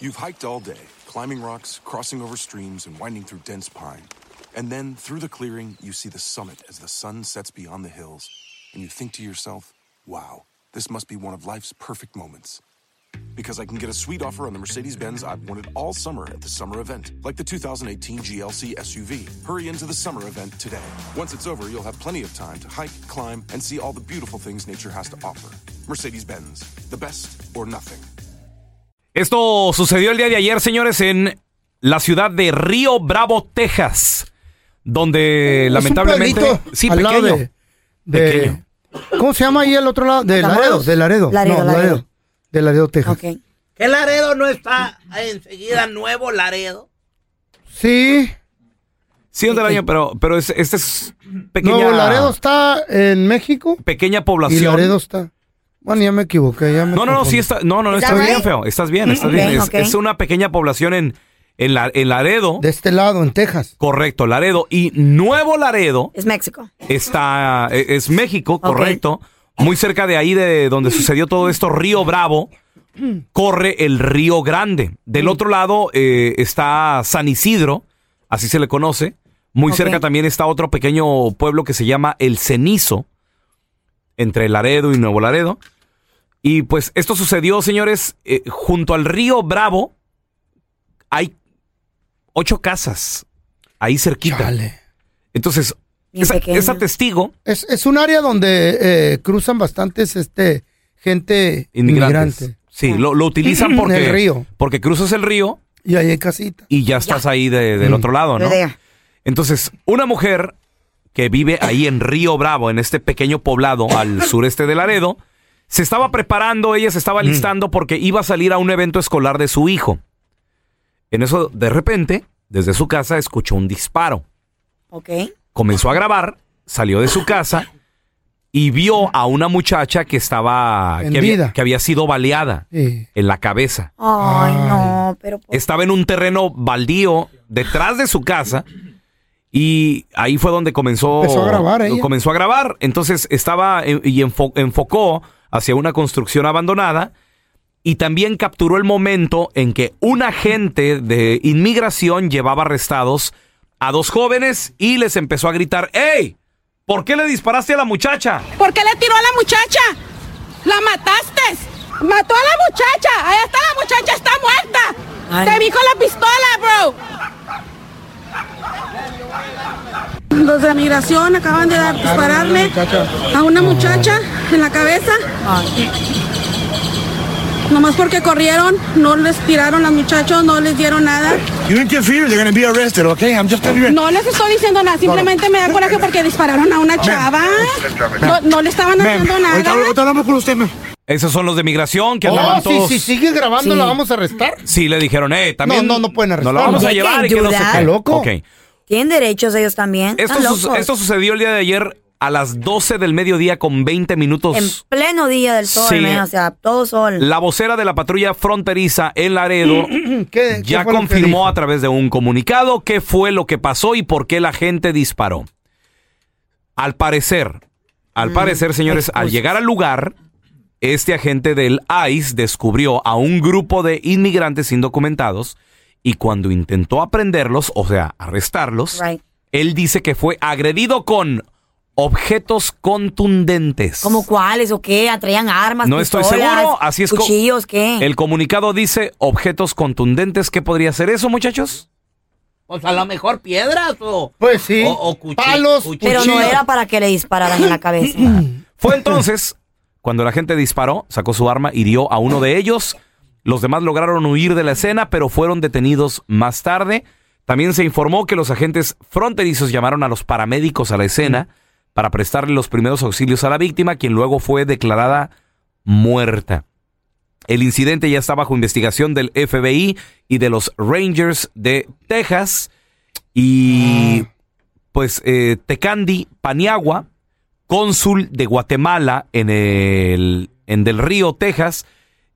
You've hiked all day, climbing rocks, crossing over streams, and winding through dense pine. And then, through the clearing, you see the summit as the sun sets beyond the hills. And you think to yourself, wow, this must be one of life's perfect moments. Because I can get a sweet offer on the Mercedes Benz I've wanted all summer at the summer event, like the 2018 GLC SUV. Hurry into the summer event today. Once it's over, you'll have plenty of time to hike, climb, and see all the beautiful things nature has to offer. Mercedes Benz, the best or nothing. Esto sucedió el día de ayer, señores, en la ciudad de Río Bravo, Texas, donde Es un lamentablemente... pueblito sí, al lado pequeño. de- de- Pequeño. ¿Cómo se llama ahí el otro lado? De. Laredo, de Laredo. Laredo, no, Laredo. De Laredo, Texas. Ok. ¿Qué Laredo no está enseguida nuevo Laredo? Sí. Sí, don Telaraño, pero, pero es- este es pequeña, Nuevo Laredo está en México pequeña y población. Laredo está. Bueno, ya me equivoqué. Ya me No, no, no, sí está, no, no, no, ¿Is estás bien, feo, estás bien, estás bien. Es, una pequeña población en, en, la, en Laredo, De este lado, en Texas. correcto, Laredo, y Nuevo Laredo Es México. está, e- es México, correcto, muy cerca de ahí de donde sucedió todo esto, Río Bravo, corre el Río Grande. Del Mm. otro lado eh, está San Isidro, así se le conoce. Muy cerca también está otro pequeño pueblo que se llama El Cenizo, entre Laredo y Nuevo Laredo. Y pues esto sucedió, señores, eh, junto al río Bravo hay ocho casas ahí cerquita. Chale. Entonces, esa, testigo, Es, es un área donde eh, cruzan bastantes este, gente inmigrantes. inmigrante. Sí, lo, lo utilizan porque, El río. porque cruzas el río Y ahí hay casita. y ya estás ahí de- del Mm. otro lado, ¿no? Entonces, una mujer que vive ahí en Río Bravo, en este pequeño poblado al sureste de Laredo, se estaba preparando, ella se estaba listando porque iba a salir a un evento escolar de su hijo. En eso, de repente, desde su casa escuchó un disparo. Ok. Comenzó a grabar, salió de su casa y vio a una muchacha que estaba que había, que había sido baleada Sí. en la cabeza. Ay, no, pero por- Estaba en un terreno baldío detrás de su casa y ahí fue donde comenzó Empezó a grabar ella. comenzó a grabar. Entonces estaba eh, y enfo- enfocó hacia una construcción abandonada y también capturó el momento en que un agente de inmigración llevaba arrestados a dos jóvenes y les empezó a gritar, ¡Ey! ¿Por qué le disparaste a la muchacha? ¿Por qué le tiró a la muchacha? ¡La mataste! ¡Mató a la muchacha! ¡Ahí está la muchacha! ¡Está muerta! Ay. ¡Te con la pistola, bro! Los de migración acaban de dar, dispararle a una muchacha en la cabeza. Nomás porque corrieron, no les tiraron a los muchachos, no les dieron nada. You interfere, they're gonna be arrested, okay? I'm just telling you. No les estoy diciendo nada, simplemente me da coraje porque dispararon a una chava. No, no le estaban haciendo nada. ahorita hablamos con usted, ma'am. Esos son los de migración que Oh, andaban si, todos... si sigue grabando, Sí. ¿la vamos a arrestar? Sí, le dijeron, eh, también. No, no, no pueden No la vamos a llevar y que no qué. ¿Loco? Ok. Tienen derechos ellos también. Esto, su- sucedió el día de ayer a las 12 del mediodía con 20 minutos. En pleno día del sol, Sí. man, o sea, todo sol. La vocera de la patrulla fronteriza en Laredo ¿Qué- qué ya confirmó a través de un comunicado qué fue lo que pasó y por qué la gente disparó. Al parecer, al parecer, señores, al llegar al lugar, este agente del ICE descubrió a un grupo de inmigrantes indocumentados y cuando intentó aprenderlos, o sea, arrestarlos, Right. él dice que fue agredido con objetos contundentes. ¿Cómo cuáles o qué? ¿Atraían armas, No estoy seguro, así es co- cuchillos, qué? El comunicado dice objetos contundentes. ¿Qué podría ser eso, muchachos? Pues a lo mejor piedras o... Pues sí. O- o cuchi- Palos. Pero no cuchillos. era para que le dispararan en la cabeza. Fue entonces cuando la gente disparó, sacó su arma, hirió a uno de ellos. Los demás lograron huir de la escena, pero fueron detenidos más tarde. También se informó que los agentes fronterizos llamaron a los paramédicos a la escena para prestarle los primeros auxilios a la víctima, quien luego fue declarada muerta. El incidente ya está bajo investigación del FBI y de los Rangers de Texas. Y pues eh, Tecandi Paniagua, cónsul de Guatemala en el en Del Río, Texas,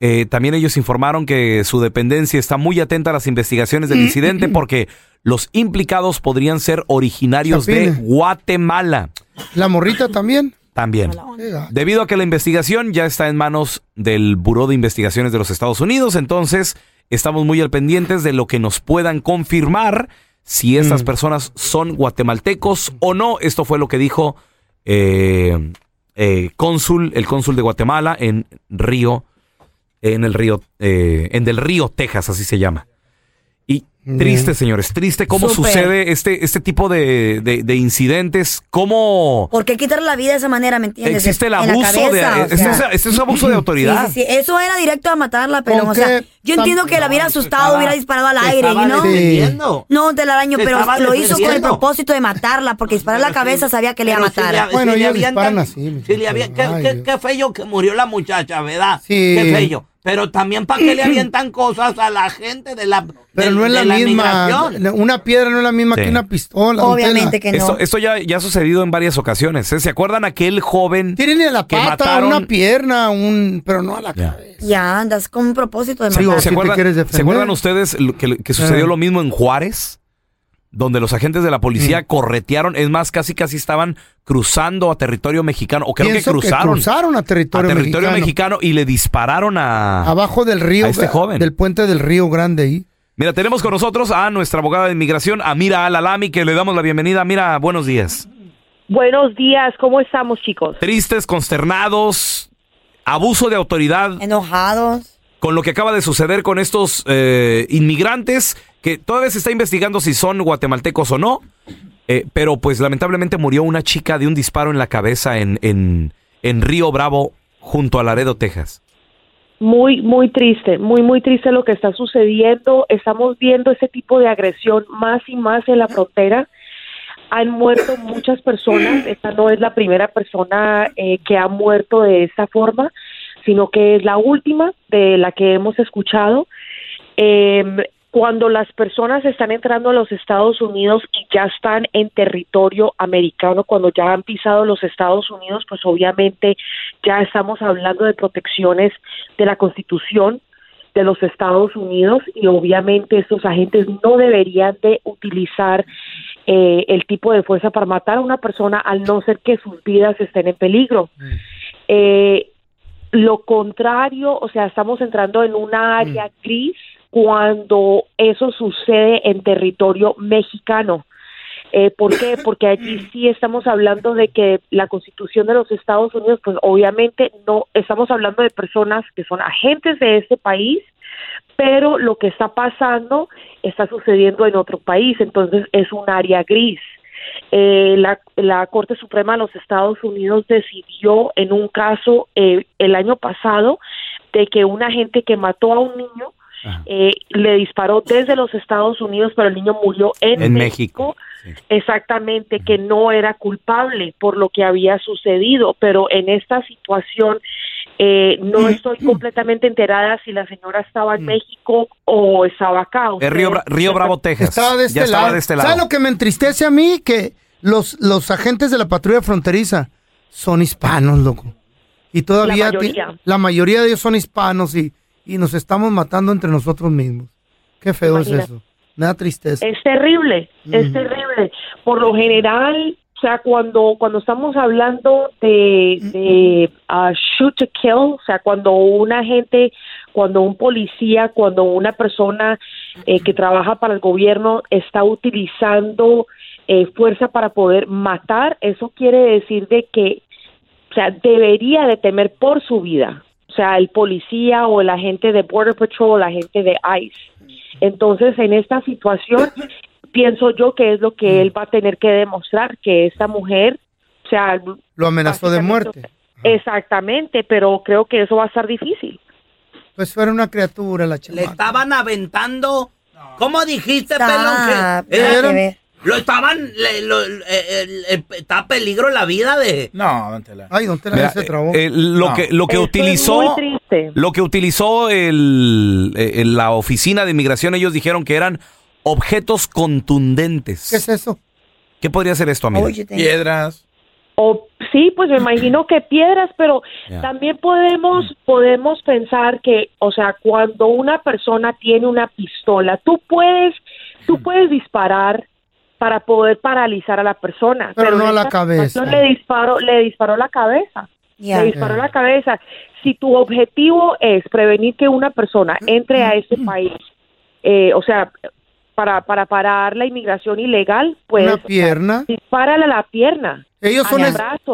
eh, también ellos informaron que su dependencia está muy atenta a las investigaciones del incidente porque los implicados podrían ser originarios de Chapines. Guatemala La morrita también. también. Debido a que la investigación ya está en manos del Buró de Investigaciones de los Estados Unidos, entonces Estamos muy al pendientes de lo que nos puedan confirmar si estas personas son guatemaltecos o no. Esto fue lo que dijo eh, eh, cónsul, el cónsul de Guatemala en Río, en el río, eh, en del Río, Texas, así se llama. Y triste, señores, triste cómo sucede este, este tipo de, de- de incidentes, cómo ¿Por qué quitarle la vida de esa manera, me entiendes? existe el En la abuso de, o sea. es, este es abuso de autoridad. Sí, sí, sí. Eso era directo a matarla, pero, ¿Con o sea, yo entiendo que la hubiera asustado, hubiera disparado al aire, ¿no? defendiendo. No, telaraño, pero lo hizo con el propósito de matarla, porque disparar la cabeza sabía que le iba a matar. Bueno, si le habían qué feo que murió la muchacha, ¿verdad? Sí. Qué feo. Pero también para qué le avientan cosas a la gente de la Pero de- no es la, misma. inmigración. Una piedra no es la misma Sí. que una pistola. Obviamente que no. Esto, esto ya, ya ha sucedido en varias ocasiones. ¿eh? ¿Se acuerdan aquel joven? Tírenle a la que pata, mataron- una pierna, un, pero no a la Ya. cabeza. Ya, andas con un propósito de Sí, matar. o ¿Se si te acuerdan, ¿Se acuerdan ustedes lo que, que sucedió Eh. lo mismo en Juárez? Donde los agentes de la policía Mm. corretearon, es más, casi casi estaban cruzando a territorio mexicano, o creo Pienso que cruzaron, cruzaron a territorio, a territorio mexicano. mexicano. y le dispararon a... Abajo del río. a este joven. Del puente del río grande ahí. Mira, tenemos con nosotros a nuestra abogada de inmigración, Amira Alalami, que le damos la bienvenida. Mira, buenos días. Buenos días, ¿cómo estamos chicos? Tristes, consternados, abuso de autoridad Enojados. con lo que acaba de suceder con estos eh, inmigrantes, que todavía se está investigando si son guatemaltecos o no, eh, pero pues lamentablemente murió una chica de un disparo en la cabeza en, en, en Río Bravo, junto a Laredo, Texas. Muy, muy triste, muy, muy triste lo que está sucediendo. Estamos viendo ese tipo de agresión más y más en la frontera. Han muerto muchas personas. Esta no es la primera persona eh, que ha muerto de esta forma, sino que es la última de la que hemos escuchado. Em, cuando las personas están entrando a los Estados Unidos y ya están en territorio americano, cuando ya han pisado los Estados Unidos, pues obviamente ya estamos hablando de protecciones de la Constitución de los Estados Unidos y obviamente estos agentes no deberían de utilizar eh, el tipo de fuerza para matar a una persona al no ser que sus vidas estén en peligro. Eh, lo contrario, o sea, estamos entrando en una área gris cuando eso sucede en territorio mexicano. Eh, ¿Por qué? Porque allí sí estamos hablando de que la Constitución de los Estados Unidos, pues obviamente no estamos hablando de personas que son agentes de este país, pero lo que está pasando está sucediendo en otro país, entonces es un área gris. Eh, la, la Corte Suprema de los Estados Unidos decidió en un caso eh, el año pasado de que un agente que mató a un niño eh, le disparó desde los Estados Unidos, pero el niño murió en, En México. Exactamente, que no era culpable por lo que había sucedido, pero en esta situación eh, no estoy completamente enterada si la señora estaba en México o estaba acá. Eh, Río, Bra- Ustedes- Río Bravo, Texas. Estaba de este ya estaba lado. de este lado. ¿Sabes lo que me entristece a mí? Que los, los agentes de la patrulla fronteriza son hispanos, loco. Y todavía La ti- mayoría. la mayoría de ellos son hispanos y, y nos estamos matando entre nosotros mismos. Qué feo es eso. Me da tristeza. Es terrible, es terrible. Por lo general, o sea, cuando cuando estamos hablando de, de ah, shoot to kill, o sea, cuando un agente, cuando un policía, cuando una persona eh, que trabaja para el gobierno está utilizando eh, fuerza para poder matar, eso quiere decir de que, o sea, debería de temer por su vida. O sea, el policía o el agente de Border Patrol o el agente de ICE. Entonces, en esta situación, pienso yo que es lo que él va a tener que demostrar, que esta mujer, o sea, Lo amenazó de muerte. Exactamente, pero creo que eso va a estar difícil. Pues era una criatura la Le chamaca. estaban aventando. ¿Cómo dijiste, Stop, pelón? Que. Lo estaban. le- lo- eh, está a peligro la vida de. No, don Tela. Ay, don Tela Mira, ya se trabó. eh, eh, lo, No. que, lo que Esto es utilizó... muy triste. Lo que utilizó el, eh, la oficina de inmigración, ellos dijeron que eran objetos contundentes. ¿Qué es eso? ¿Qué podría ser esto, amigo? Piedras. O sí, pues me imagino que piedras, pero también podemos podemos pensar que, o sea, cuando una persona tiene una pistola, tú puedes tú puedes disparar para poder paralizar a la persona, Pero no a la cabeza. Le disparó le disparó la cabeza. Le disparó la cabeza. Si tu objetivo es prevenir que una persona entre a este país, eh, o sea, para, para parar la inmigración ilegal, pues Una pierna. dispárale a la pierna. Ellos son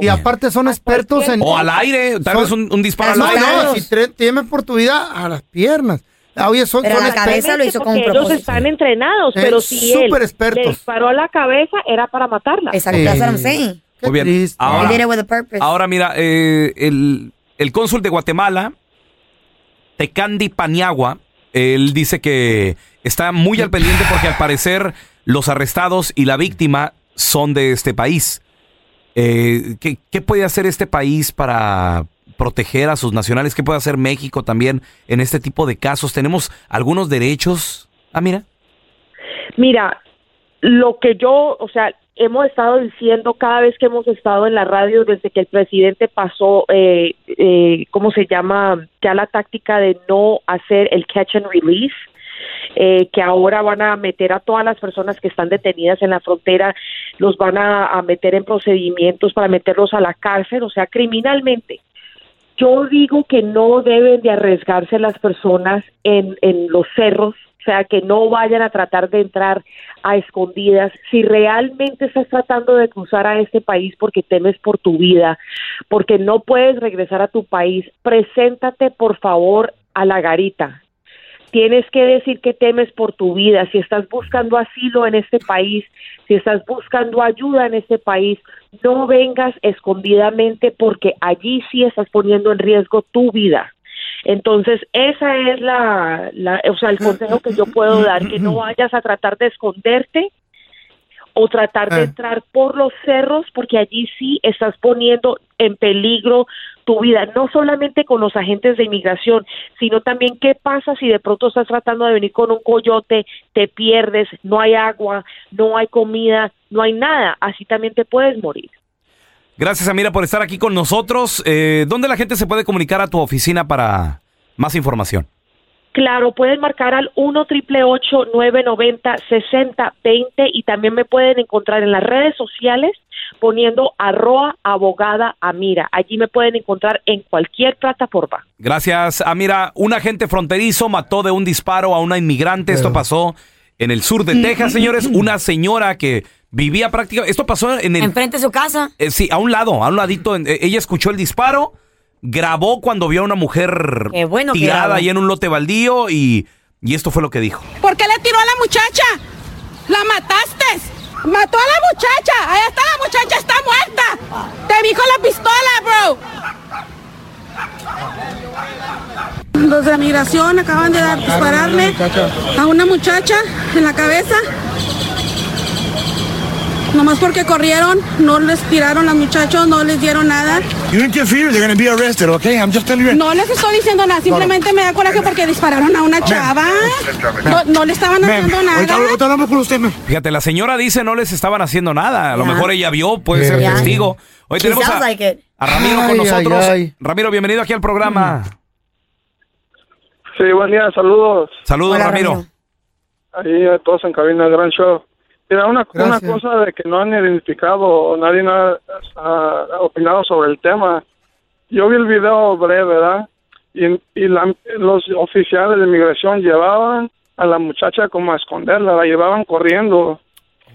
y aparte son expertos en O al aire, tal vez un, un disparo al aire. no, si por tu vida a las piernas. Ah, Oye, son, Pero son la cabeza lo hizo con un Porque ellos propósito. están entrenados, pero si él súper expertos. le disparó a la cabeza era para matarla. Exacto, Sí. that's what I'm saying. Qué Muy bien. triste. Ahora- He did it with a purpose. Ahora mira, eh, el, el cónsul de Guatemala, Tecandi Paniagua, él dice que está muy al pendiente porque al parecer los arrestados y la víctima son de este país. Eh, ¿qué, qué puede hacer este país para proteger a sus nacionales? ¿Qué puede hacer México también en este tipo de casos? ¿Tenemos algunos derechos? Ah, mira. Mira, lo que yo, o sea, hemos estado diciendo cada vez que hemos estado en la radio desde que el presidente pasó, eh, eh, ¿cómo se llama? Ya la táctica de no hacer el catch and release. eh, que ahora van a meter a todas las personas que están detenidas en la frontera, los van a, a meter en procedimientos para meterlos a la cárcel, o sea, criminalmente. Yo digo que no deben de arriesgarse las personas en, en los cerros, o sea, que no vayan a tratar de entrar a escondidas. Si realmente estás tratando de cruzar a este país porque temes por tu vida, porque no puedes regresar a tu país, preséntate por favor a la garita. Tienes que decir que temes por tu vida. Si estás buscando asilo en este país, si estás buscando ayuda en este país, no vengas escondidamente porque allí sí estás poniendo en riesgo tu vida. Entonces, esa es la, la o sea, el consejo que yo puedo dar, que no vayas a tratar de esconderte o tratar de Ah. entrar por los cerros porque allí sí estás poniendo en peligro tu vida, no solamente con los agentes de inmigración, sino también qué pasa si de pronto estás tratando de venir con un coyote, te pierdes, no hay agua, no hay comida, no hay nada, así también te puedes morir. Gracias, Amira, por estar aquí con nosotros. Eh, ¿Dónde la gente se puede comunicar a tu oficina para más información? Claro, pueden marcar al 1 triple 990 6020 y también me pueden encontrar en las redes sociales poniendo arroa abogada Amira. Allí me pueden encontrar en cualquier plataforma. Gracias, Amira. Un agente fronterizo mató de un disparo a una inmigrante. Esto pasó en el sur de Texas, señores. Una señora que vivía prácticamente... Esto pasó en el... Enfrente de su casa. eh, sí, a un lado, a un ladito. en- eh, ella escuchó el disparo, grabó cuando vio a una mujer Qué bueno que tirada grabó. ahí en un lote baldío y, y esto fue lo que dijo. ¿Por qué le tiró a la muchacha? ¡La mataste! ¡Mató a la muchacha! ¡Ahí está la muchacha! ¡Está muerta! ¡Te con la pistola, bro! Los de migración acaban de dar, dispararle a una muchacha en la cabeza. Nomás porque corrieron, no les tiraron a los muchachos, no les dieron nada. You interfere, they're gonna be arrested, okay? I'm just telling you. No les estoy diciendo nada, simplemente me da coraje porque dispararon a una chava. No, no le estaban haciendo nada. ahorita hablamos con usted. Fíjate, la señora dice no les estaban haciendo nada. A lo Ya. mejor ella vio, puede ser Ya. testigo. Hoy tenemos a, like it. a Ramiro con nosotros. ay, ay. Ramiro, bienvenido aquí al programa. Sí, buen día, saludos. Saludos, Hola, Ramiro. Ramiro. Ahí a todos en cabina, gran show. Mira, una, una cosa de que no han identificado o nadie ha, ha opinado sobre el tema. Yo vi el video breve, ¿verdad? Y, y la- los oficiales de inmigración llevaban a la muchacha como a esconderla, la llevaban corriendo.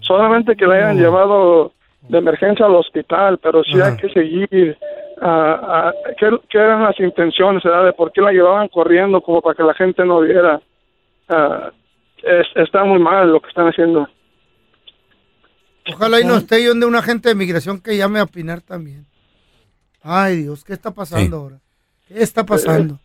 Solamente que la hayan llevado de emergencia al hospital, pero sí hay que seguir. ah, ah, ¿qué, qué eran las intenciones, verdad? De por qué la llevaban corriendo como para que la gente no viera. Ah, es- está muy mal lo que están haciendo. Ojalá y no esté yo de un agente de migración que llame a opinar también. Ay, Dios, ¿qué está pasando Sí. ahora? ¿Qué está pasando?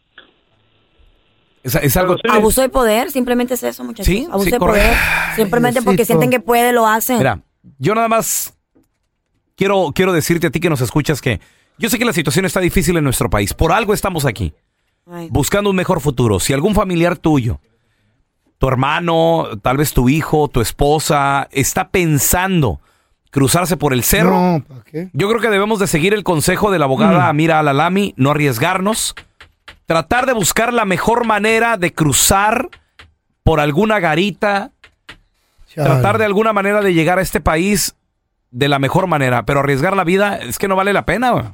Es, es algo... Abuso de poder, simplemente es eso, muchachos. Sí, Abuso sí, de poder. Simplemente porque sienten que puede, lo hacen. Mira, yo nada más quiero, quiero decirte a ti que nos escuchas que yo sé que la situación está difícil en nuestro país. Por algo estamos aquí, Ay. buscando un mejor futuro. Si algún familiar tuyo, tu hermano, tal vez tu hijo, tu esposa, está pensando cruzarse por el cerro, No, ¿para qué? yo creo que debemos de seguir el consejo de la abogada Amira Alalami, no arriesgarnos, tratar de buscar la mejor manera de cruzar por alguna garita, Chale. tratar de alguna manera de llegar a este país de la mejor manera, pero arriesgar la vida es que no vale la pena.